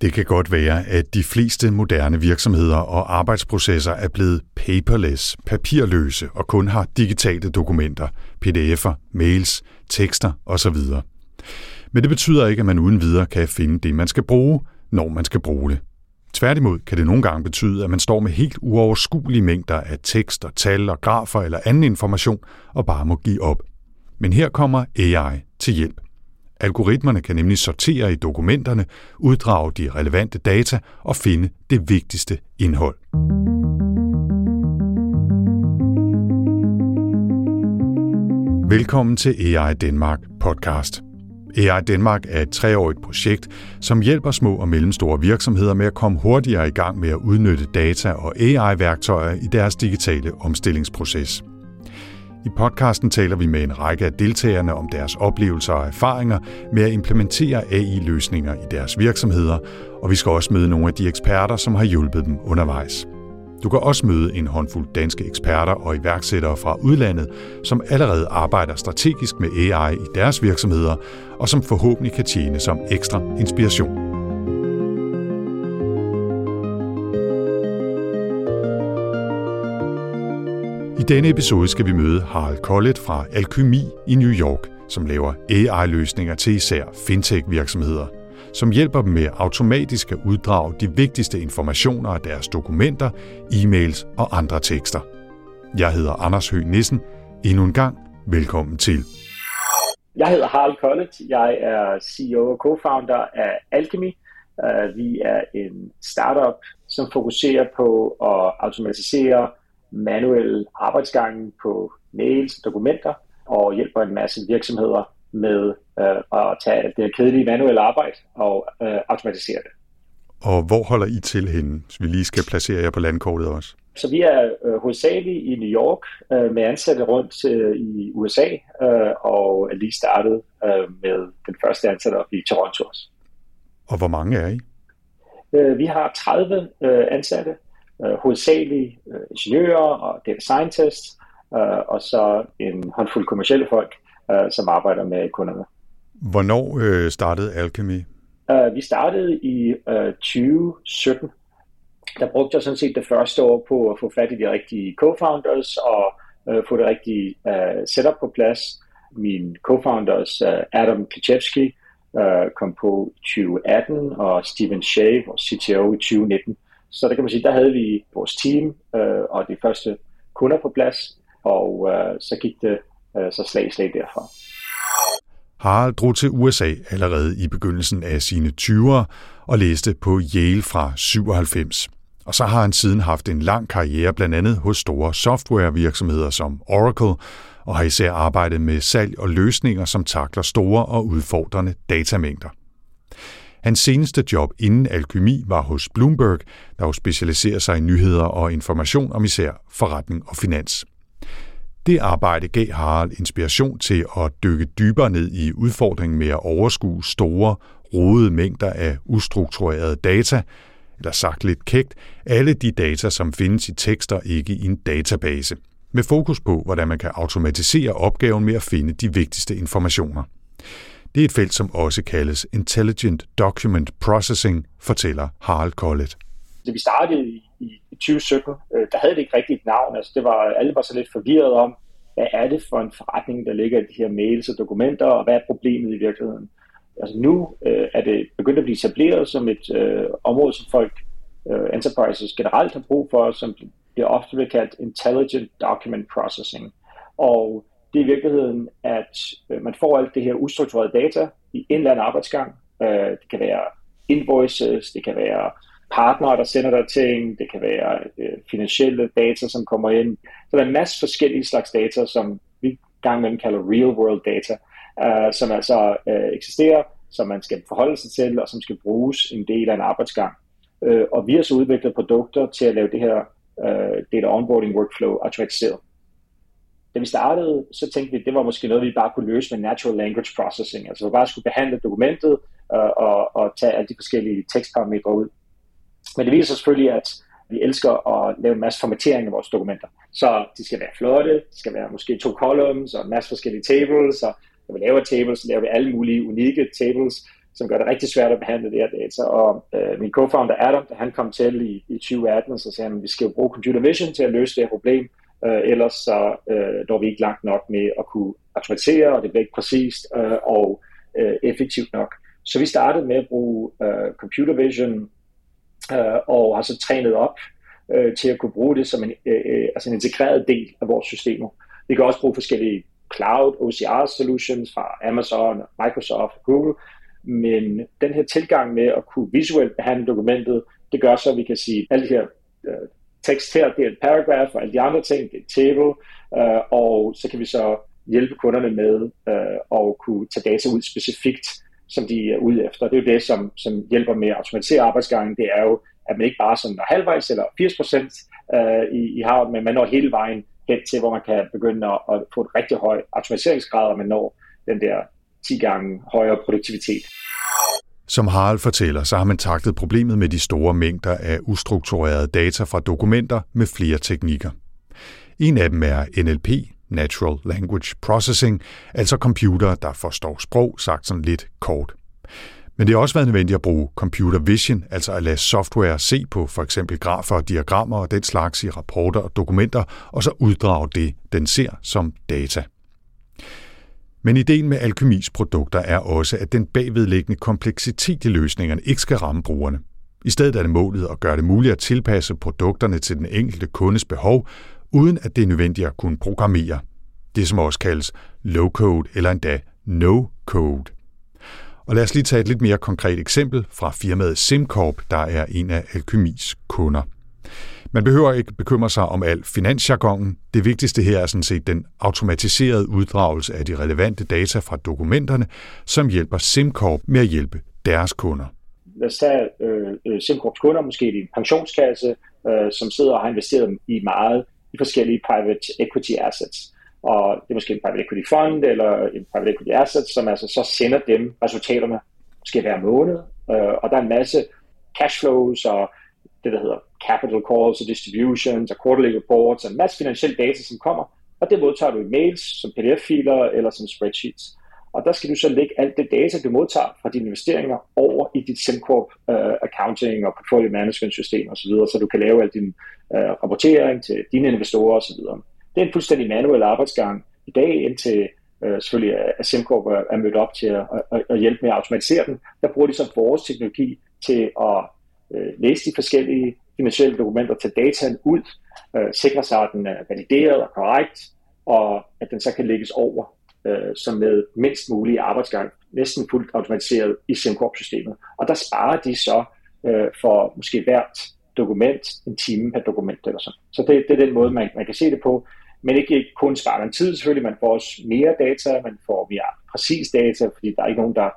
Det kan godt være, at de fleste moderne virksomheder og arbejdsprocesser er blevet paperless, papirløse og kun har digitale dokumenter, pdf'er, mails, tekster osv. Men det betyder ikke, at man uden videre kan finde det, man skal bruge, når man skal bruge det. Tværtimod kan det nogle gange betyde, at man står med helt uoverskuelige mængder af tekst og tal og grafer eller anden information og bare må give op. Men her kommer AI til hjælp. Algoritmerne kan nemlig sortere i dokumenterne, uddrage de relevante data og finde det vigtigste indhold. Velkommen til AI Danmark podcast. AI Danmark er et treårigt projekt, som hjælper små og mellemstore virksomheder med at komme hurtigere i gang med at udnytte data og AI-værktøjer i deres digitale omstillingsproces. I podcasten taler vi med en række af deltagerne om deres oplevelser og erfaringer med at implementere AI-løsninger i deres virksomheder, og vi skal også møde nogle af de eksperter, som har hjulpet dem undervejs. Du kan også møde en håndfuld danske eksperter og iværksættere fra udlandet, som allerede arbejder strategisk med AI i deres virksomheder, og som forhåbentlig kan tjene som ekstra inspiration. Denne episode skal vi møde Harald Collett fra Alkymi i New York, som laver AI-løsninger til især fintech-virksomheder – som hjælper dem med automatisk at uddrage de vigtigste informationer af deres dokumenter, e-mails og andre tekster. Jeg hedder Anders Høgh Nissen. Endnu en gang, velkommen til. Jeg hedder Harald Collett. Jeg er CEO og co-founder af Alchemy. Øh, vi er en startup, som fokuserer på at automatisere manuel arbejdsgangen på mails og dokumenter og hjælper en masse virksomheder med øh, at tage det kedelige manuelle arbejde og øh, automatisere det. Og hvor holder I til henne, så vi lige skal placere jer på landkortet også? Så vi er øh, hovedsageligt i New York øh, med ansatte rundt øh, i USA øh, og er lige startet øh, med den første ansatte op i Toronto også. Og hvor mange er I? Øh, vi har 30 øh, ansatte, øh, hovedsageligt øh, ingeniører og data scientists, øh, og så en håndfuld kommersielle folk, øh, som arbejder med kunderne. Hvornår øh, startede Alchemy? Uh, vi startede i uh, 2017. Der brugte jeg sådan set det første år på at få fat i de rigtige co-founders og uh, få det rigtige uh, setup på plads. Min co-founders uh, Adam Klichevski uh, kom på 2018 og Steven Shea, vores CTO, i 2019. Så der kan man sige, der havde vi vores team øh, og de første kunder på plads, og øh, så gik det øh, så slag i slag derfra. Harald drog til USA allerede i begyndelsen af sine 20'ere og læste på Yale fra 97. Og så har han siden haft en lang karriere blandt andet hos store softwarevirksomheder som Oracle, og har især arbejdet med salg og løsninger, som takler store og udfordrende datamængder. Hans seneste job inden alkymi var hos Bloomberg, der jo specialiserer sig i nyheder og information om især forretning og finans. Det arbejde gav Harald inspiration til at dykke dybere ned i udfordringen med at overskue store, rodede mængder af ustrukturerede data, eller sagt lidt kægt, alle de data, som findes i tekster ikke i en database, med fokus på, hvordan man kan automatisere opgaven med at finde de vigtigste informationer. Det er et felt, som også kaldes Intelligent Document Processing, fortæller Harald Kollet. Da vi startede i 2017, øh, der havde det ikke rigtigt navn. Altså, det var, alle var så lidt forvirret om, hvad er det for en forretning, der ligger i de her mails og dokumenter, og hvad er problemet i virkeligheden. Altså nu øh, er det begyndt at blive etableret som et øh, område, som folk, øh, enterprises generelt har brug for, som bliver ofte bliver kaldt Intelligent Document Processing. Og det er i virkeligheden, at øh, man får alt det her ustrukturerede data i en eller anden arbejdsgang. Øh, det kan være invoices, det kan være partnere, der sender dig ting, det kan være øh, finansielle data, som kommer ind. Så der er en masse forskellige slags data, som vi gang imellem kalder real world data, øh, som altså øh, eksisterer, som man skal forholde sig til, og som skal bruges en del af en arbejdsgang. Øh, og vi har så udviklet produkter til at lave det her øh, data onboarding workflow automatiseret. Da vi startede, så tænkte vi, at det var måske noget, vi bare kunne løse med natural language processing. Altså vi bare skulle behandle dokumentet øh, og, og tage alle de forskellige tekstparametre ud. Men det viser sig selvfølgelig, at vi elsker at lave en masse formatering af vores dokumenter. Så de skal være flotte, de skal være måske to columns og en masse forskellige tables, og når vi laver tables, så laver vi alle mulige unikke tables, som gør det rigtig svært at behandle det her data. Og øh, min co-founder Adam, da han kom til i, i 2018, så sagde han, at vi skal jo bruge computer vision til at løse det her problem, øh, ellers så øh, når vi ikke langt nok med at kunne automatisere, og det bliver ikke præcist øh, og øh, effektivt nok. Så vi startede med at bruge øh, computer vision øh, og har så trænet op øh, til at kunne bruge det som en, øh, øh altså en integreret del af vores systemer. Vi kan også bruge forskellige cloud OCR solutions fra Amazon, Microsoft og Google, men den her tilgang med at kunne visuelt behandle dokumentet, det gør så, at vi kan sige, at alle de her øh, tekst her, det er et paragraph, og alle de andre ting, det er et table, øh, og så kan vi så hjælpe kunderne med øh, at kunne tage data ud specifikt, som de er ude efter. Det er jo det, som, som hjælper med at automatisere arbejdsgangen. Det er jo, at man ikke bare sådan når halvvejs eller 80 procent øh, i, i havet, men man når hele vejen hen til, hvor man kan begynde at, at få et rigtig højt automatiseringsgrad, og man når den der 10 gange højere produktivitet. Som Harald fortæller, så har man taktet problemet med de store mængder af ustrukturerede data fra dokumenter med flere teknikker. En af dem er NLP, Natural Language Processing, altså computer, der forstår sprog, sagt sådan lidt kort. Men det har også været nødvendigt at bruge computer vision, altså at lade software se på for eksempel grafer og diagrammer og den slags i rapporter og dokumenter, og så uddrage det, den ser som data. Men ideen med alkemis produkter er også, at den bagvedliggende kompleksitet i løsningerne ikke skal ramme brugerne. I stedet er det målet at gøre det muligt at tilpasse produkterne til den enkelte kundes behov, uden at det er nødvendigt at kunne programmere. Det som også kaldes low-code eller endda no-code. Og lad os lige tage et lidt mere konkret eksempel fra firmaet SimCorp, der er en af Alkemis kunder. Man behøver ikke bekymre sig om al finansjargonen. Det vigtigste her er sådan set den automatiserede uddragelse af de relevante data fra dokumenterne, som hjælper SimCorp med at hjælpe deres kunder. Lad os tage øh, øh SimCorps kunder, måske en pensionskasse, øh, som sidder og har investeret i meget i forskellige private equity assets. Og det er måske en private equity fund eller en private equity asset, som altså så sender dem resultaterne måske hver måned. Øh, og der er en masse cash flows og det, der hedder capital calls og distributions og quarterly reports og en masse finansiel data, som kommer, og det modtager du i mails, som pdf-filer eller som spreadsheets. Og der skal du så lægge alt det data, du modtager fra dine investeringer over i dit SimCorp uh, accounting og portfolio management system osv., så, så du kan lave al din uh, rapportering til dine investorer osv. Det er en fuldstændig manuel arbejdsgang i dag, indtil uh, selvfølgelig at SimCorp er mødt op til at, at, at hjælpe med at automatisere den. Der bruger de så vores teknologi til at uh, læse de forskellige finansielle dokumenter, tage dataen ud, øh, sikre sig, at den er valideret og korrekt, og at den så kan lægges over øh, som med mindst mulig arbejdsgang, næsten fuldt automatiseret i SimCorp-systemet. Og der sparer de så øh, for måske hvert dokument en time per dokument eller sådan. Så det, det er den måde, man, man kan se det på. Men ikke, ikke kun sparer man tid selvfølgelig, man får også mere data, man får mere præcis data, fordi der er ikke nogen, der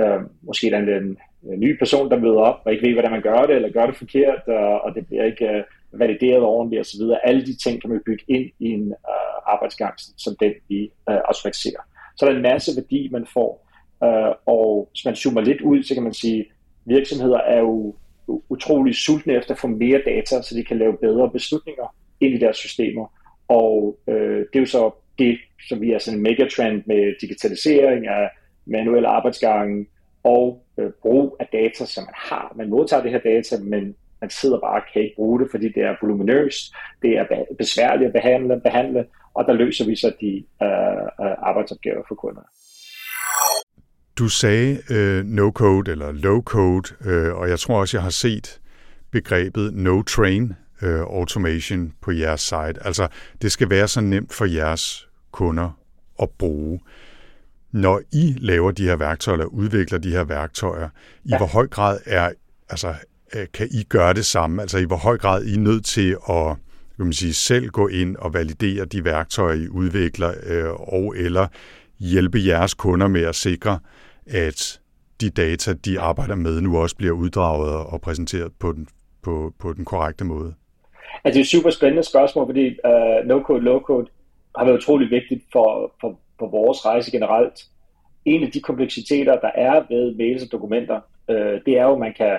øh, måske der er en Øh, ny person, der møder op og ikke ved, hvordan man gør det, eller gør det forkert, og, og det bliver ikke uh, valideret ordentligt osv. Alle de ting kan man bygge ind i en uh, arbejdsgang, som den vi øh, automatiserer. Så der er en masse værdi, man får. uh, og hvis man zoomer lidt ud, så kan man sige, virksomheder er jo utrolig sultne efter at få mere data, så de kan lave bedre beslutninger ind i deres systemer. Og øh, det er jo så det, som vi er sådan en megatrend med digitalisering af manuelle arbejdsgange og øh, brug af data, som man har. Man modtager det her data, men man sidder bare og kan ikke bruge det, fordi det er voluminøst, det er besværligt at behandle, behandle og der løser vi så de øh, øh arbejdsopgaver for kunderne. Du sagde øh, no-code eller low-code, øh, og jeg tror også, jeg har set begrebet no-train øh, automation på jeres site. Altså, det skal være så nemt for jeres kunder at bruge. Når I laver de her værktøjer, eller udvikler de her værktøjer, i ja. hvor høj grad er, altså, kan I gøre det samme? Altså, i hvor høj grad I er nødt til at kan man sige, selv gå ind og validere de værktøjer, I udvikler, øh, og eller hjælpe jeres kunder med at sikre, at de data, de arbejder med, nu også bliver uddraget og præsenteret på den, på, på den korrekte måde? Altså, det er et super spændende spørgsmål, fordi uh, no-code, low-code har været utrolig vigtigt for, for, på vores rejse generelt. En af de kompleksiteter, der er ved mails og dokumenter, øh, det er jo, at man kan,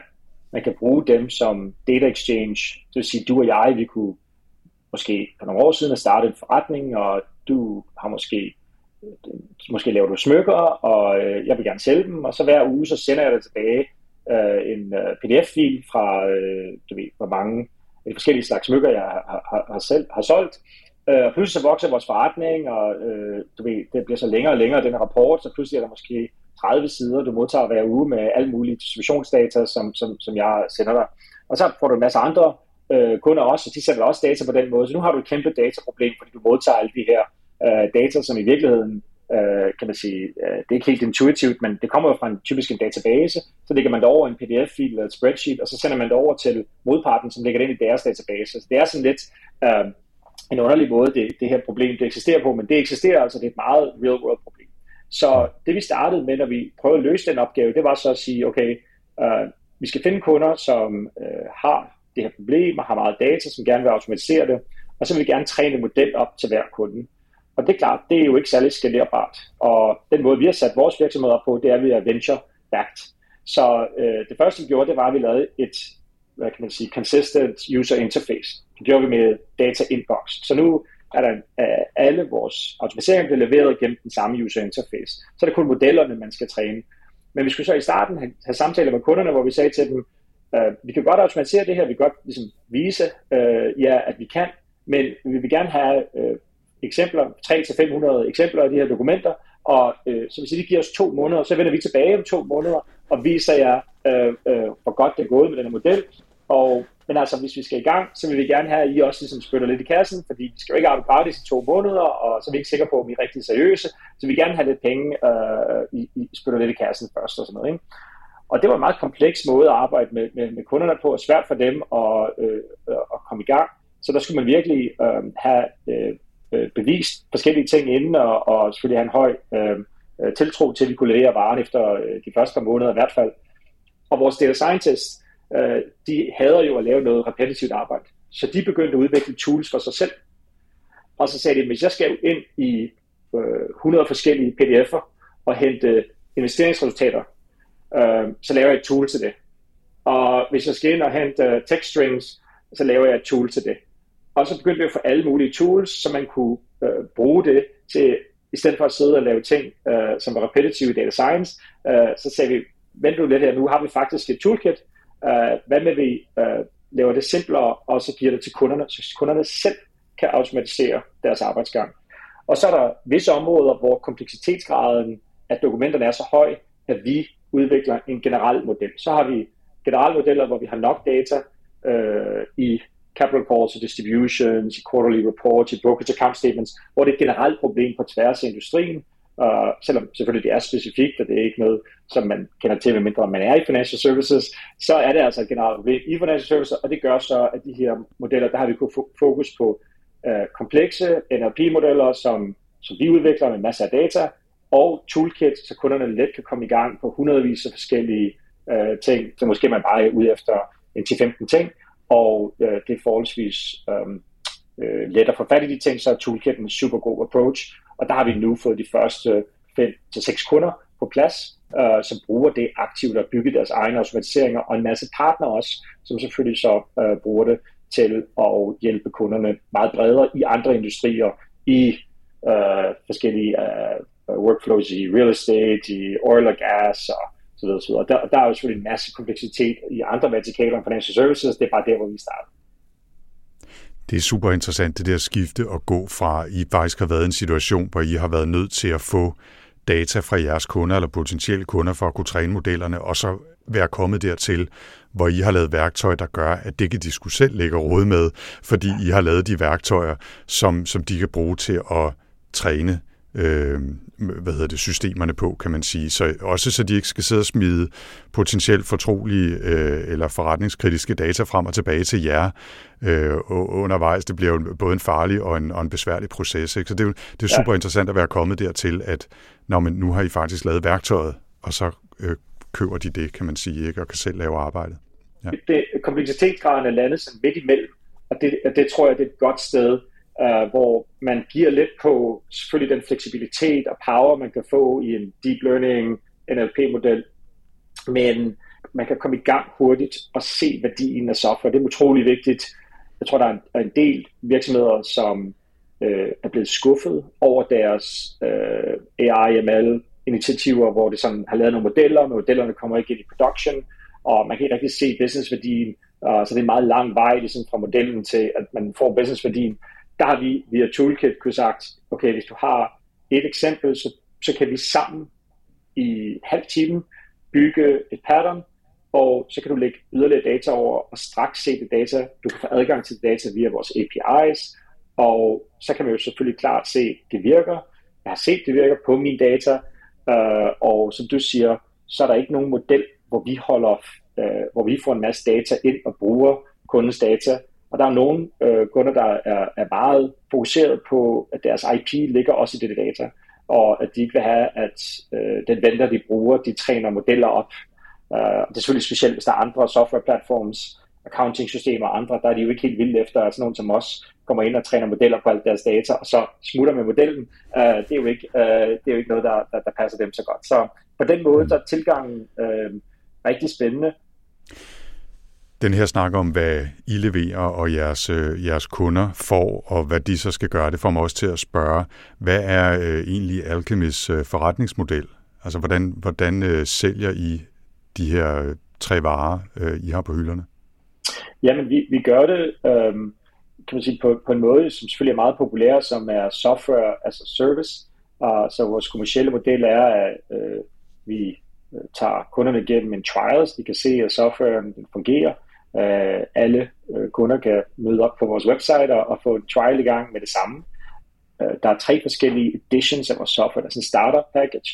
man kan bruge dem som data exchange. Det vil sige, du og jeg, vi kunne måske for nogle år siden at starte en forretning, og du har måske måske laver du smykker, og øh, jeg vil gerne sælge dem, og så hver uge, så sender jeg dig tilbage øh, en øh, pdf-fil fra, øh, du ved, hvor mange de forskellige slags smykker, jeg har, har, har, selv, har solgt. Øh, og pludselig så vokser vores forretning, og øh, du ved, det bliver så længere og længere, den rapport, så pludselig er der måske 30 sider, du modtager hver uge med alle mulige distributionsdata, som, som, som jeg sender dig. Og så får du en masse andre øh, kunder også, og de sender også data på den måde. Så nu har du et kæmpe dataproblem, fordi du modtager alle de her øh, data, som i virkeligheden øh, kan man sige, øh, det er ikke helt intuitivt, men det kommer jo fra en typisk en database, så lægger man det over en pdf-fil eller et spreadsheet, og så sender man det over til modparten, som lægger det ind i deres database. Så det er sådan lidt øh, en underlig måde, det, det her problem det eksisterer på, men det eksisterer altså, det er et meget real-world problem. Så det vi startede med, når vi prøvede at løse den opgave, det var så at sige, okay, øh, vi skal finde kunder, som øh, har det her problem og har meget data, som gerne vil automatisere det, og så vil vi gerne træne en model op til hver kunde. Og det er klart, det er jo ikke særlig skalerbart. Og den måde, vi har sat vores virksomheder på, det er, at vi er venture-backed. Så øh, det første, vi gjorde, det var, at vi lavede et, hvad kan man sige, consistent user interface. Det gjorde vi med data inbox. Så nu er der uh, alle vores automatiseringer bliver leveret gennem den samme user interface. Så er det kun modellerne, man skal træne. Men vi skulle så i starten have, have samtaler med kunderne, hvor vi sagde til dem, uh, vi kan godt automatisere det her, vi kan godt ligesom, vise øh, ja, at vi kan, men vi vil gerne have uh, eksempler, 300-500 eksempler af de her dokumenter, og øh, så hvis I giver os to måneder, så vender vi tilbage om to måneder og viser jer, øh, øh, hvor godt det er gået med den her model. Og, men altså, hvis vi skal i gang, så vil vi gerne have, at I også ligesom spytter lidt i kassen, fordi vi skal jo ikke arbejde gratis i to måneder, og så er vi ikke sikre på, om I er rigtig seriøse. Så vi vil gerne have lidt penge, øh, I, I spytter lidt i kassen først og sådan noget. Ikke? Og det var en meget kompleks måde at arbejde med, med, med kunderne på, og svært for dem at, øh, øh at komme i gang. Så der skulle man virkelig øh, have øh, øh bevist forskellige ting inden, og, og selvfølgelig have en høj øh, øh, tiltro til, at vi kunne levere varen efter øh, de første par måneder i hvert fald. Og vores data scientist øh, de hader jo at lave noget repetitivt arbejde. Så de begyndte at udvikle tools for sig selv. Og så sagde de, hvis jeg skal ind i øh, 100 forskellige pdf'er og hente investeringsresultater, øh, så laver jeg et tool til det. Og hvis jeg skal ind og hente øh, text strings, så laver jeg et tool til det. Og så begyndte vi at få alle mulige tools, så man kunne øh, bruge det til, i stedet for at sidde og lave ting, øh, som var repetitive i data science, øh, så sagde vi, vent nu lidt her, nu har vi faktisk et toolkit, øh, hvad med vi øh, laver det simplere, og så giver det til kunderne, så kunderne selv kan automatisere deres arbejdsgang. Og så er der visse områder, hvor kompleksitetsgraden af dokumenterne er så høj, at vi udvikler en generel model. Så har vi generelle modeller, hvor vi har nok data øh, i capital calls og distributions, i quarterly reports, i brokerage account statements, hvor det er et generelt problem på tværs af industrien, uh, selvom selvfølgelig det er specifikt, og det er ikke noget, som man kender til, medmindre man er i financial services, så er det altså et generelt problem i financial services, og det gør så, at de her modeller, der har vi kunnet fokus på uh, komplekse NLP-modeller, som, som vi udvikler med masser af data, og toolkits, så kunderne let kan komme i gang på hundredvis af forskellige uh, ting, så måske man bare er ude efter en 10-15 ting, og øh, det er forholdsvis øh, øh, let at få fat i de ting, så er toolkit en super god approach, og der har vi nu fået de første 5-6 kunder på plads, øh, som bruger det aktivt at bygge deres egne automatiseringer, og en masse partnere også, som selvfølgelig så øh, bruger det til at hjælpe kunderne meget bredere i andre industrier, i øh, forskellige øh, workflows i real estate, i oil og gas og så videre, så videre. Der, der er jo selvfølgelig en masse kompleksitet i andre vertikaler end financial services, det er bare der, hvor vi starter. Det er super interessant, det der skifte at gå fra, I faktisk har været i en situation, hvor I har været nødt til at få data fra jeres kunder eller potentielle kunder for at kunne træne modellerne, og så være kommet dertil, hvor I har lavet værktøj, der gør, at det kan de skulle selv lægge råd med, fordi I har lavet de værktøjer, som, som de kan bruge til at træne øh, hvad hedder det, systemerne på, kan man sige. Så også så de ikke skal sidde og smide potentielt fortrolige øh, eller forretningskritiske data frem og tilbage til jer øh, undervejs. Det bliver jo både en farlig og en, og en besværlig proces. Ikke? Så det er, det er super interessant at være kommet dertil, at når man, nu har I faktisk lavet værktøjet, og så øh, køber de det, kan man sige, ikke? og kan selv lave arbejdet. Ja. Det, kompleksitetsgraden er landet sådan midt imellem, og det, det tror jeg det er et godt sted øh, hvor man giver lidt på selvfølgelig den fleksibilitet og power, man kan få i en deep learning NLP-model, men man kan komme i gang hurtigt og se værdien af software. Det er utrolig vigtigt. Jeg tror, der er en, er en del virksomheder, som øh, er blevet skuffet over deres øh, AI-ML initiativer, hvor det sådan har lavet nogle modeller, men modellerne kommer ikke ind i production, og man kan ikke rigtig se businessværdien, og så det er en meget lang vej ligesom fra modellen til, at man får businessværdien. Der har vi via Toolkit kunne sagt, okay, hvis du har et eksempel, så, så kan vi sammen i halv time bygge et pattern, og så kan du lægge yderligere data over og straks se det data. Du kan få adgang til det data via vores APIs, og så kan man jo selvfølgelig klart se, at det virker. Jeg har set, det virker på mine data, øh, og som du siger, så er der ikke nogen model, hvor vi holder, øh, hvor vi får en masse data ind og bruger kundens data. Og der er nogle øh, kunder, der er, er meget fokuseret på, at deres IP ligger også i det data, og at de ikke vil have, at øh, den vendor, de bruger, de træner modeller op Uh, det er selvfølgelig specielt, hvis der er andre software platforms, accounting-systemer og andre, der er de jo ikke helt vilde efter, at sådan nogen som os kommer ind og træner modeller på alt deres data, og så smutter med modellen. Uh, det, er jo ikke, uh, det er jo ikke noget, der, der, der passer dem så godt. Så på den måde, der er tilgangen uh, rigtig spændende. Den her snak om, hvad I leverer og jeres, øh, jeres kunder får, og hvad de så skal gøre, det får mig også til at spørge, hvad er øh, egentlig Alchemis øh, forretningsmodel? Altså, hvordan, hvordan øh, sælger I de her øh, tre varer, øh, I har på hylderne? Jamen, vi, vi gør det øh, kan man sige, på, på en måde, som selvfølgelig er meget populær, som er software as a service. Uh, så vores kommersielle model er, at øh, vi øh, tager kunderne igennem en trials, de kan se, at softwaren fungerer. Uh, alle uh, kunder kan møde op på vores website og, og få en trial i gang med det samme. Uh, der er tre forskellige editions af vores software. Der er sådan en starter package,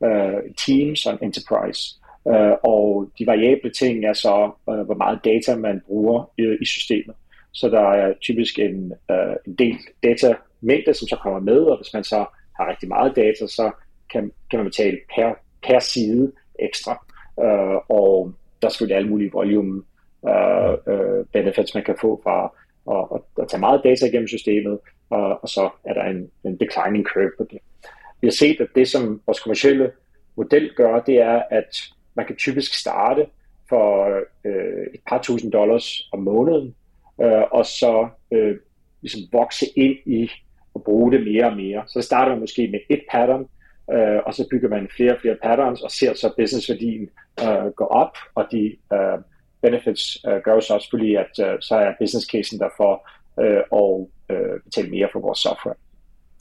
uh, Teams og Enterprise. Øh, og de variable ting er så, øh, hvor meget data man bruger øh, i systemet. Så der er typisk en, øh, en del datamængde, som så kommer med, og hvis man så har rigtig meget data, så kan, kan man betale per, per side ekstra. Øh, og der er selvfølgelig alle mulige volume øh, øh, benefits, man kan få fra at, at, at tage meget data igennem systemet, og, og så er der en, en declining curve på det. Vi har set, at det, som vores kommercielle model gør, det er, at man kan typisk starte for øh, et par tusind dollars om måneden, øh, og så øh, ligesom vokse ind i at bruge det mere og mere. Så starter man måske med et pattern, øh, og så bygger man flere og flere patterns, og ser så businessværdien øh, gå op, og de øh, benefits øh, gør jo så også fordi, at øh, så er business casen der for øh, at øh, betale mere for vores software.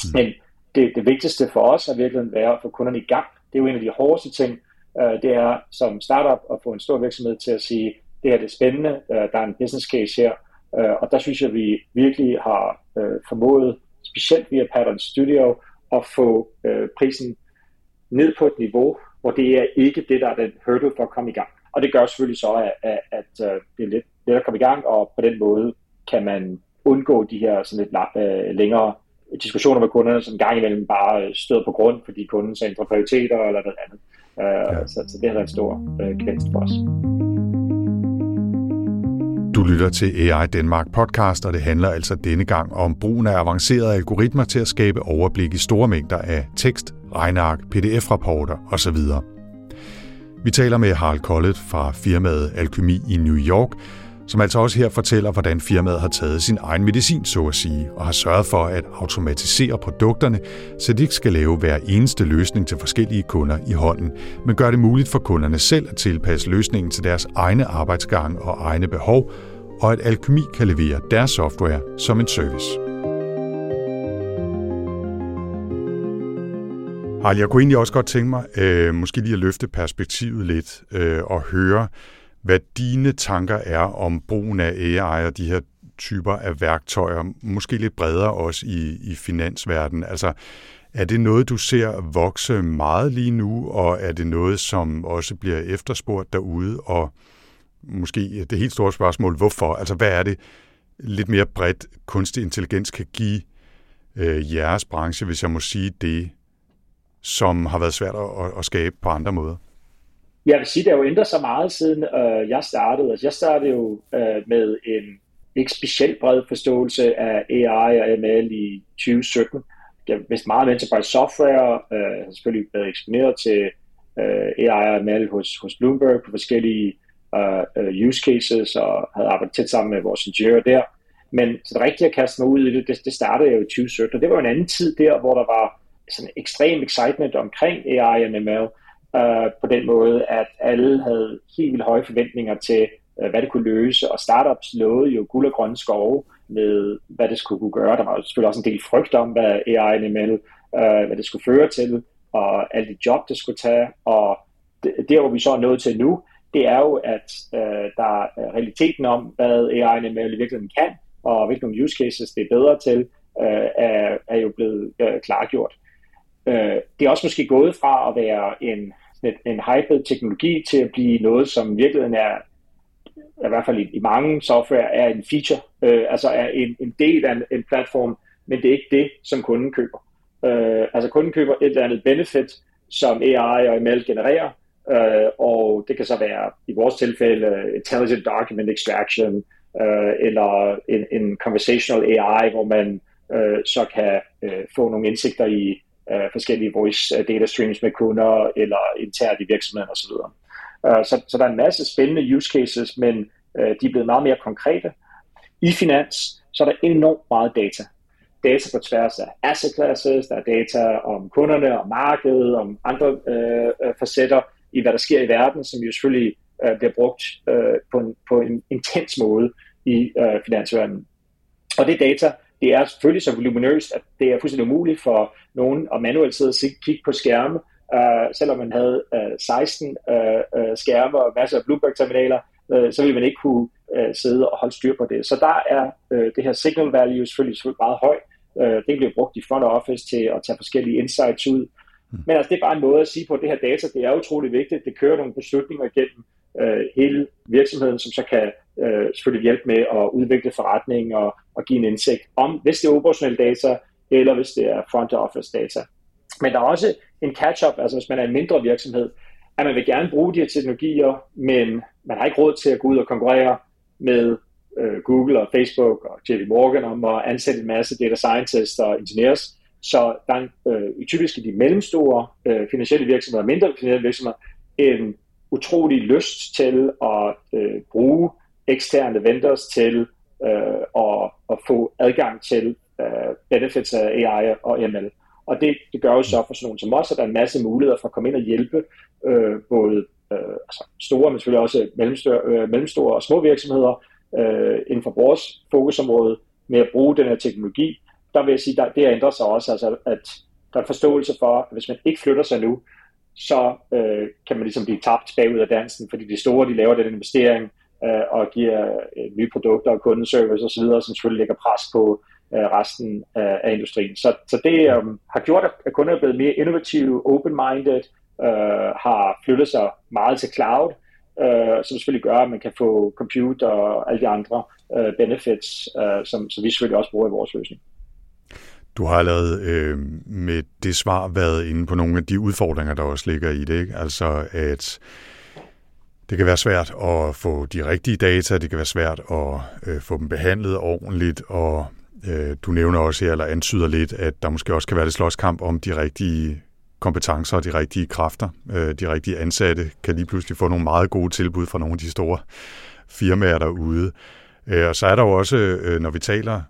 Mm. Men det, det vigtigste for os er virkelig være at få kunderne i gang. Det er jo en af de hårdeste ting, øh, det er som startup at få en stor virksomhed til at sige, det her det er spændende, øh, der er en business case her, øh, og der synes jeg, vi virkelig har øh, formået, specielt via Pattern Studio, at få øh, prisen ned på et niveau, hvor det er ikke det, der er den hurdle for at komme i gang. Og det gør selvfølgelig så, at, at, at øh, det er lidt let at komme i gang, og på den måde kan man undgå de her sådan lidt øh, længere diskussioner med kunderne, som gang imellem bare støder på grund, fordi kunden så ændrer prioriteter eller noget andet. Øh, ja. så, så det har været en stor øh, gevinst for os. Du lytter til AI Danmark podcast, og det handler altså denne gang om brugen af avancerede algoritmer til at skabe overblik i store mængder af tekst, regneark, pdf-rapporter osv. Vi taler med Harald Kollet fra firmaet Alkymi i New York, som altså også her fortæller, hvordan firmaet har taget sin egen medicin, så at sige, og har sørget for at automatisere produkterne, så de ikke skal lave hver eneste løsning til forskellige kunder i hånden, men gør det muligt for kunderne selv at tilpasse løsningen til deres egne arbejdsgang og egne behov, og at Alkemi kan levere deres software som en service. Harald, jeg kunne egentlig også godt tænke mig øh, måske lige at løfte perspektivet lidt øh, og høre, hvad dine tanker er om brugen af AI og de her typer af værktøjer, måske lidt bredere også i, i finansverdenen. Altså, er det noget, du ser vokse meget lige nu, og er det noget, som også bliver efterspurgt derude? Og måske det helt store spørgsmål, hvorfor? Altså, hvad er det lidt mere bredt kunstig intelligens kan give øh, jeres branche, hvis jeg må sige det, som har været svært at, at skabe på andre måder? Jeg vil sige, at det har jo ændret sig meget siden øh, jeg startede. Altså, jeg startede jo øh, med en ikke specielt bred forståelse af AI og ML i 2017. Jeg vidste meget om enterprise software, øh, har selvfølgelig været eksponeret til øh, AI og ML hos, hos Bloomberg på forskellige øh, use cases, og havde arbejdet tæt sammen med vores ingeniører der. Men så det rigtige at kaste mig ud i det, det, det startede jo i 2017, og det var en anden tid der, hvor der var sådan ekstrem excitement omkring AI og ML, øh, på den måde, at alle havde helt vildt høje forventninger til, øh, hvad det kunne løse, og startups lovede jo guld og grønne skove med, hvad det skulle kunne gøre. Der var selvfølgelig også en del frygt om, hvad AI og ML, øh, hvad det skulle føre til, og alle de job, det skulle tage, og der, hvor vi så er nået til nu, det er jo, at øh, der er realiteten om, hvad AI og ML i virkeligheden kan, og hvilke use cases det er bedre til, øh, er, er jo blevet øh, klargjort. Øh, Øh, det er også måske gået fra at være en, en hyped teknologi til at blive noget, som i virkeligheden er, i hvert fald i, i mange software, er en feature, øh, altså er en, en del af en, en platform, men det er ikke det, som kunden køber. Øh, altså kunden køber et eller andet benefit, som AI og ML genererer, øh, og det kan så være i vores tilfælde intelligent document extraction, øh, eller en, en conversational AI, hvor man øh, så kan øh, få nogle indsigter i øh, forskellige voice øh, data streams med kunder eller internt i virksomheden osv. Øh, så, så der er en masse spændende use cases, men øh, de er blevet meget mere konkrete. I finans, så er der enormt meget data. Data på tværs af asset classes, der er data om kunderne, om markedet, om andre øh, øh facetter i, hvad der sker i verden, som jo selvfølgelig øh, bliver brugt øh, på, en, på en intens måde i øh, finansverdenen. Og det data, det er selvfølgelig så voluminøst, at det er fuldstændig umuligt for nogen at manuelt sidde og kigge på skærme, uh, selvom man havde uh, 16 uh, uh, skærme og masser af Bloomberg-terminaler, uh, så ville man ikke kunne uh, sidde og holde styr på det. Så der er uh, det her signal value selvfølgelig, selvfølgelig meget høj. Uh, det bliver brugt i front office til at tage forskellige insights ud. Hmm. Men altså, det er bare en måde at sige på, at det her data, det er utrolig vigtigt. Det kører nogle beslutninger igennem uh, hele virksomheden, som så kan øh, selvfølgelig hjælpe med at udvikle forretning og, og give en indsigt om, hvis det er operationelle data, eller hvis det er front office data. Men der er også en catch-up, altså hvis man er en mindre virksomhed, at man vil gerne bruge de her teknologier, men man har ikke råd til at gå ud og konkurrere med øh, Google og Facebook og JP Morgan om at ansætte en masse data scientists og engineers. Så der er øh, typisk i de mellemstore øh, finansielle virksomheder, mindre finansielle virksomheder, en utrolig lyst til at øh, bruge eksterne vendors til øh, at, at få adgang til øh, benefits af AI og ML. Og det, det gør jo så for sådan nogen som os, at der er en masse muligheder for at komme ind og hjælpe øh, både øh, altså store, men selvfølgelig også mellemstore, øh, mellemstore og små virksomheder øh, inden for vores fokusområde med at bruge den her teknologi. Der vil jeg sige, at det ændrer sig også, altså at der er forståelse for, at hvis man ikke flytter sig nu, så øh, kan man ligesom blive tabt bagud af dansen, fordi de store, de laver den investering øh, og giver øh, nye produkter og kundeservice osv., som selvfølgelig lægger pres på øh, resten af, af industrien. Så, så det øh, har gjort, at kunder er blevet mere innovative, open-minded, øh, har flyttet sig meget til cloud, øh, som selvfølgelig gør, at man kan få compute og alle de andre øh, benefits, øh, som, som vi selvfølgelig også bruger i vores løsning. Du har allerede øh, med det svar været inde på nogle af de udfordringer, der også ligger i det. Ikke? Altså at det kan være svært at få de rigtige data, det kan være svært at øh, få dem behandlet ordentligt, og Øh, du nævner også her, eller antyder lidt, at der måske også kan være det slåskamp om de rigtige kompetencer og de rigtige kræfter. Øh, de rigtige ansatte kan lige pludselig få nogle meget gode tilbud fra nogle af de store firmaer derude. Øh, og så er der jo også, øh, når vi taler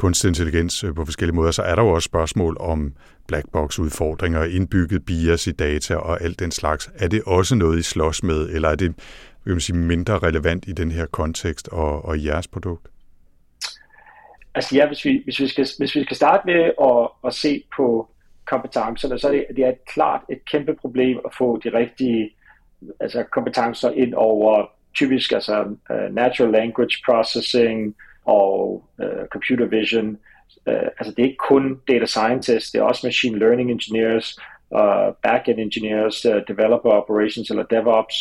kunstig intelligens øh, på forskellige måder, så er der jo også spørgsmål om blackbox udfordringer, indbygget bias i data og alt den slags. Er det også noget, I slås med, eller er det vil man sige, mindre relevant i den her kontekst og, og i jeres produkt? Altså ja, hvis vi, hvis vi, skal, hvis vi skal starte med at, at se på kompetencerne, så er det, det er klart et kæmpe problem at få de rigtige altså kompetencer ind over typisk altså uh, natural language processing og uh, computer vision. Uh, altså det er ikke kun data scientists, det er også machine learning engineers, uh, backend engineers, uh, developer operations eller DevOps.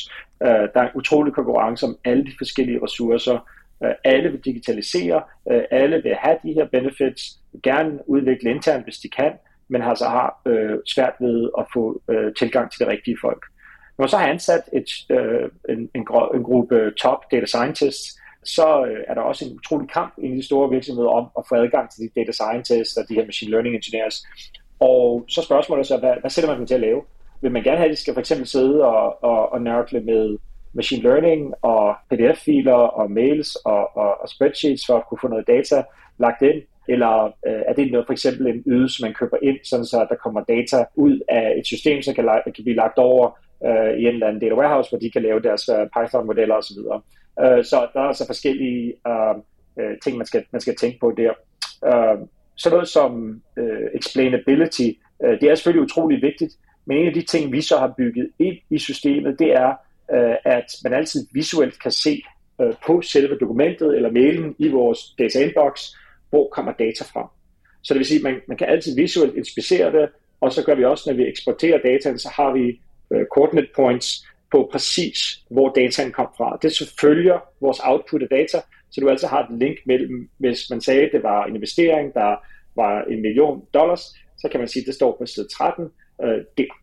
Uh, der er en utrolig konkurrence om alle de forskellige ressourcer, Uh, alle vil digitalisere, uh, alle vil have de her benefits, gerne udvikle internt, hvis de kan, men altså har uh, svært ved at få uh, tilgang til de rigtige folk. Når man så har ansat et, uh, en, en, en gruppe top data scientists, så øh, er der også en utrolig kamp i de store virksomheder om at få adgang til de data scientists og de her machine learning engineers. Og så spørgsmålet er så, hvad, hvad sætter man dem til at lave? Vil man gerne have, at de skal for eksempel sidde og, og, og nørkle med machine learning og PDF-filer og mails og, og, og spreadsheets for at kunne få noget data lagt ind, eller øh, er det noget, for eksempel en ydelse, man køber ind, sådan så der kommer data ud af et system, som kan, kan blive lagt over øh, i en eller anden data warehouse, hvor de kan lave deres øh, Python-modeller osv. Øh, så der er altså forskellige øh, øh, ting, man skal, man skal tænke på der. Øh, sådan noget som øh, explainability, øh, det er selvfølgelig utrolig vigtigt, men en af de ting, vi så har bygget ind i systemet, det er, øh, at man altid visuelt kan se øh, på selve dokumentet eller mailen i vores data inbox, hvor kommer data fra. Så det vil sige, at man, man kan altid visuelt inspicere det, og så gør vi også, når vi eksporterer dataen, så har vi øh, coordinate points på præcis, hvor dataen kom fra. Det så følger vores output af data, så du altså har et link mellem, hvis man sagde, at det var en investering, der var en million dollars, så kan man sige, at det står på side 13 øh, der.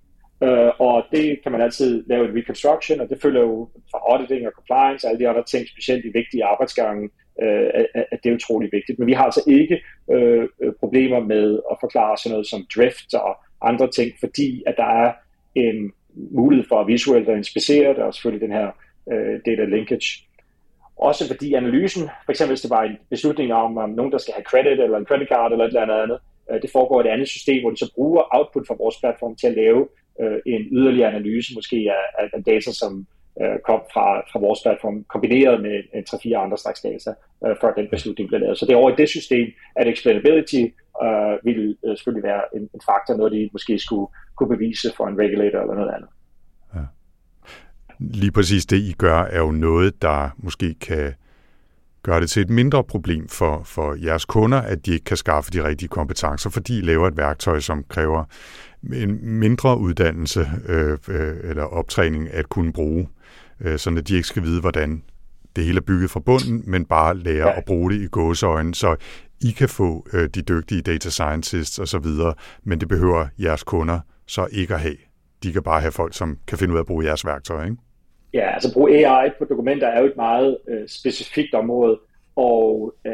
Øh, og det kan man altid lave en reconstruction, og det følger jo fra auditing og compliance og alle de andre ting, specielt i vigtige arbejdsgange, øh, at det er utrolig vigtigt. Men vi har altså ikke øh, øh problemer med at forklare sådan noget som drift og andre ting, fordi at der er en mulighed for at visuelt at inspicere det, og selvfølgelig den her øh, data linkage. Også fordi analysen, for eksempel hvis det var en beslutning om, om nogen, der skal have credit eller en credit card eller et eller andet, øh, det foregår i et andet system, hvor de så bruger output fra vores platform til at lave øh, en yderligere analyse, måske af, af data, som øh, kom fra, fra vores platform, kombineret med øh, en 3-4 andre slags data, øh, før den beslutning blev lavet. Så det er over i det system, at explainability øh, ville øh, selvfølgelig være en, en faktor, noget de måske skulle kunne bevise for en regulator eller noget andet. Ja. Lige præcis det, I gør, er jo noget, der måske kan gøre det til et mindre problem for, for jeres kunder, at de ikke kan skaffe de rigtige kompetencer, fordi I laver et værktøj, som kræver en mindre uddannelse øh, øh, eller optræning at kunne bruge, øh, så de ikke skal vide, hvordan det hele er bygget fra bunden, men bare lære at bruge det i gåseøjne, så I kan få øh, de dygtige data scientists osv., men det behøver jeres kunder så ikke at have. De kan bare have folk, som kan finde ud af at bruge jeres værktøj, ikke? Ja, altså bruge AI på dokumenter er jo et meget øh, specifikt område, og øh,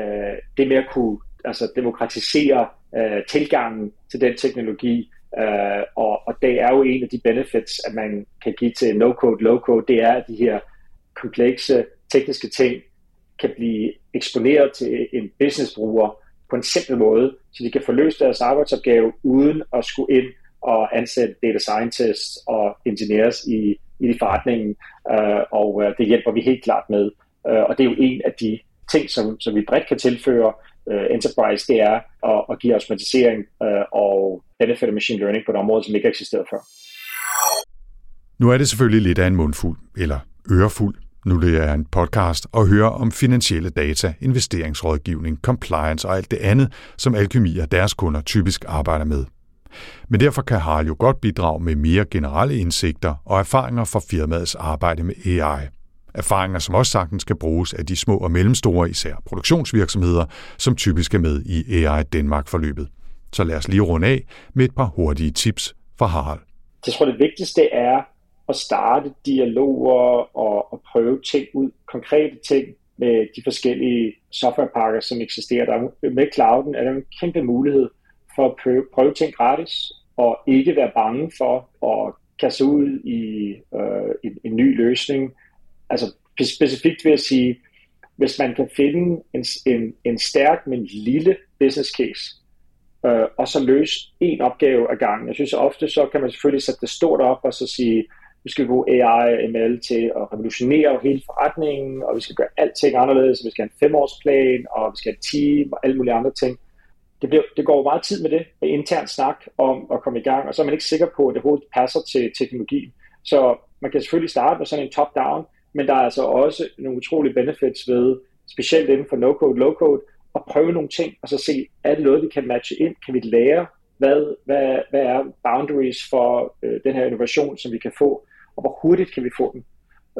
det med at kunne altså, demokratisere øh, tilgangen til den teknologi, øh, og, og det er jo en af de benefits, at man kan give til no-code, low-code, det er, at de her komplekse tekniske ting kan blive eksponeret til en businessbruger på en simpel måde, så de kan få løst deres arbejdsopgave uden at skulle ind og ansætte data scientists og engineers i, i forretningen, øh, og øh, det hjælper vi helt klart med. Øh, og det er jo en af de ting, som, som vi bredt kan tilføre øh, enterprise, det er at, at give automatisering øh, og benefit af machine learning på et område, som ikke eksisterede før. Nu er det selvfølgelig lidt af en mundfuld, eller ørefuld, nu det er en podcast, og høre om finansielle data, investeringsrådgivning, compliance og alt det andet, som Alkemi og deres kunder typisk arbejder med. Men derfor kan Harald jo godt bidrage med mere generelle indsigter og erfaringer fra firmaets arbejde med AI. Erfaringer, som også sagtens skal bruges af de små og mellemstore, især produktionsvirksomheder, som typisk er med i AI Danmark-forløbet. Så lad os lige runde af med et par hurtige tips fra Harald. Jeg tror, det vigtigste er at starte dialoger og, og prøve ting ud, konkrete ting med de forskellige softwarepakker, som eksisterer. Der med clouden er der en kæmpe mulighed for at prøve, prøve ting gratis, og ikke være bange for at kaste ud i øh, en, en ny løsning. Altså specifikt vil jeg sige, hvis man kan finde en, en, en stærk, men lille business case, øh, og så løse en opgave ad gangen. Jeg synes ofte, så kan man selvfølgelig sætte det stort op, og så sige, vi skal bruge AI og ML til at revolutionere hele forretningen, og vi skal gøre alting anderledes, vi skal have en femårsplan, og vi skal have et team, og alle mulige andre ting det, bliver, det går meget tid med det, med intern snak om at komme i gang, og så er man ikke sikker på, at det overhovedet passer til teknologien. Så man kan selvfølgelig starte med sådan en top-down, men der er altså også nogle utrolige benefits ved, specielt inden for no-code, low-code, at prøve nogle ting, og så se, er det noget, vi kan matche ind? Kan vi lære, hvad, hvad, hvad er boundaries for øh, den her innovation, som vi kan få, og hvor hurtigt kan vi få den?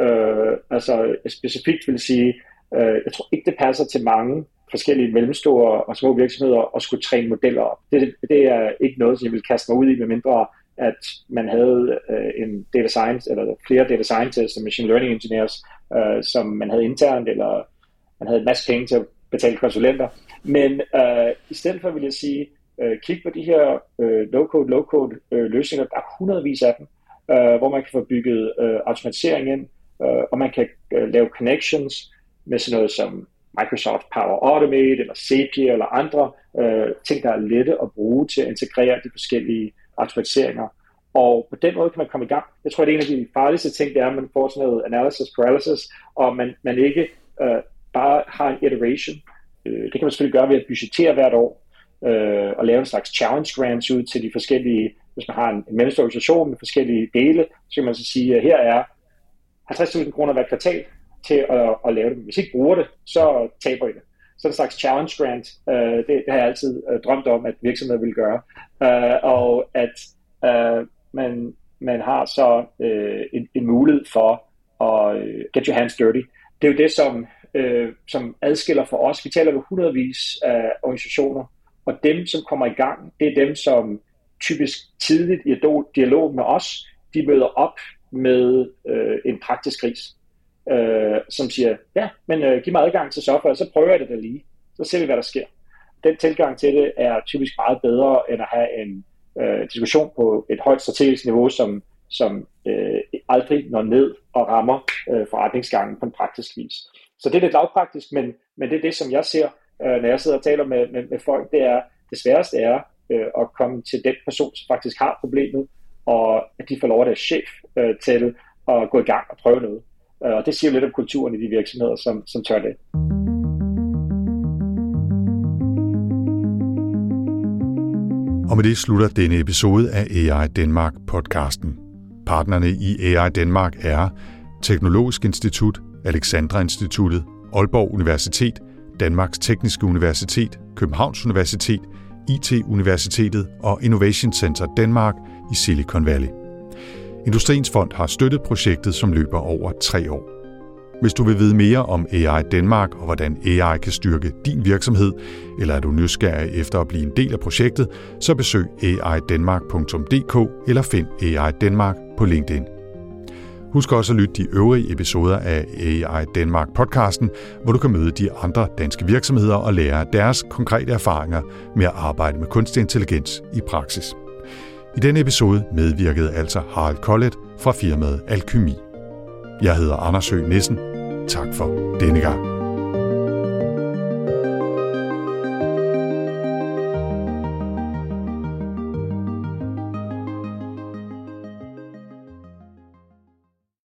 Øh, altså specifikt vil sige, øh, jeg tror ikke, det passer til mange forskellige mellemstore og små virksomheder at skulle træne modeller op. Det, det er ikke noget, som jeg vil kaste mig ud i, medmindre at man havde øh, en data science, eller flere data scientists og machine learning engineers, øh, som man havde internt, eller man havde en masse penge til at betale konsulenter. Men øh, i stedet for vil jeg sige, øh, kig på de her øh, low-code, low-code øh, løsninger. Der er hundredvis af dem, øh, hvor man kan få bygget øh, automatisering ind, øh, og man kan øh, lave connections med sådan noget som Microsoft Power Automate eller Zapier eller andre øh, ting, der er lette at bruge til at integrere de forskellige aktualiseringer. Og på den måde kan man komme i gang. Jeg tror, at en af de farligste ting, det er, at man får sådan noget analysis paralysis, og man, man ikke øh, bare har en iteration. Øh, det kan man selvfølgelig gøre ved at budgettere hvert år, øh, og lave en slags challenge grants ud til de forskellige, hvis man har en, en organisation med forskellige dele, så kan man så sige, at her er 50.000 kroner hver kvartal til at, at lave det. Hvis I ikke bruger det, så taber I det sådan en slags challenge grant. Øh, det, det har jeg altid øh, drømt om, at virksomheder vil gøre. Øh, og at øh, man, man har så øh, en, en mulighed for at øh, get your hands dirty. Det er jo det, som, øh, som adskiller for os. Vi taler med hundredvis af organisationer, og dem, som kommer i gang, det er dem, som typisk tidligt i dialog med os, de møder op med øh, en praktisk kris, øh, som siger, ja, men øh, giv mig adgang til software, så prøver jeg det da lige. Så ser vi, hvad der sker. Den tilgang til det er typisk meget bedre, end at have en øh, diskussion på et højt strategisk niveau, som, som øh, aldrig når ned og rammer øh, forretningsgangen på en praktisk vis. Så det er lidt lavpraktisk, men, men det er det, som jeg ser, øh, når jeg sidder og taler med, med, med folk, det er, det sværeste er øh, at komme til den person, som faktisk har problemet, og at de får lov af deres chef øh, til at gå i gang og prøve noget. Øh, og det siger lidt om kulturen i de virksomheder, som, som tør det. Og med det slutter denne episode af AI Danmark podcasten. Partnerne i AI Danmark er Teknologisk Institut, Alexandra Instituttet, Aalborg Universitet, Danmarks Tekniske Universitet, Københavns Universitet, IT-universitetet og Innovation Center Danmark i Silicon Valley. Industriens Fond har støttet projektet, som løber over tre år. Hvis du vil vide mere om AI Danmark og hvordan AI kan styrke din virksomhed, eller er du nysgerrig efter at blive en del af projektet, så besøg aidanmark.dk eller find AI Danmark på LinkedIn. Husk også at lytte de øvrige episoder af AI Danmark podcasten, hvor du kan møde de andre danske virksomheder og lære deres konkrete erfaringer med at arbejde med kunstig intelligens i praksis. I denne episode medvirkede altså Harald Kollet fra firmaet Alkymi. Jeg hedder Anders Høgh Nissen. Tak for denne gang.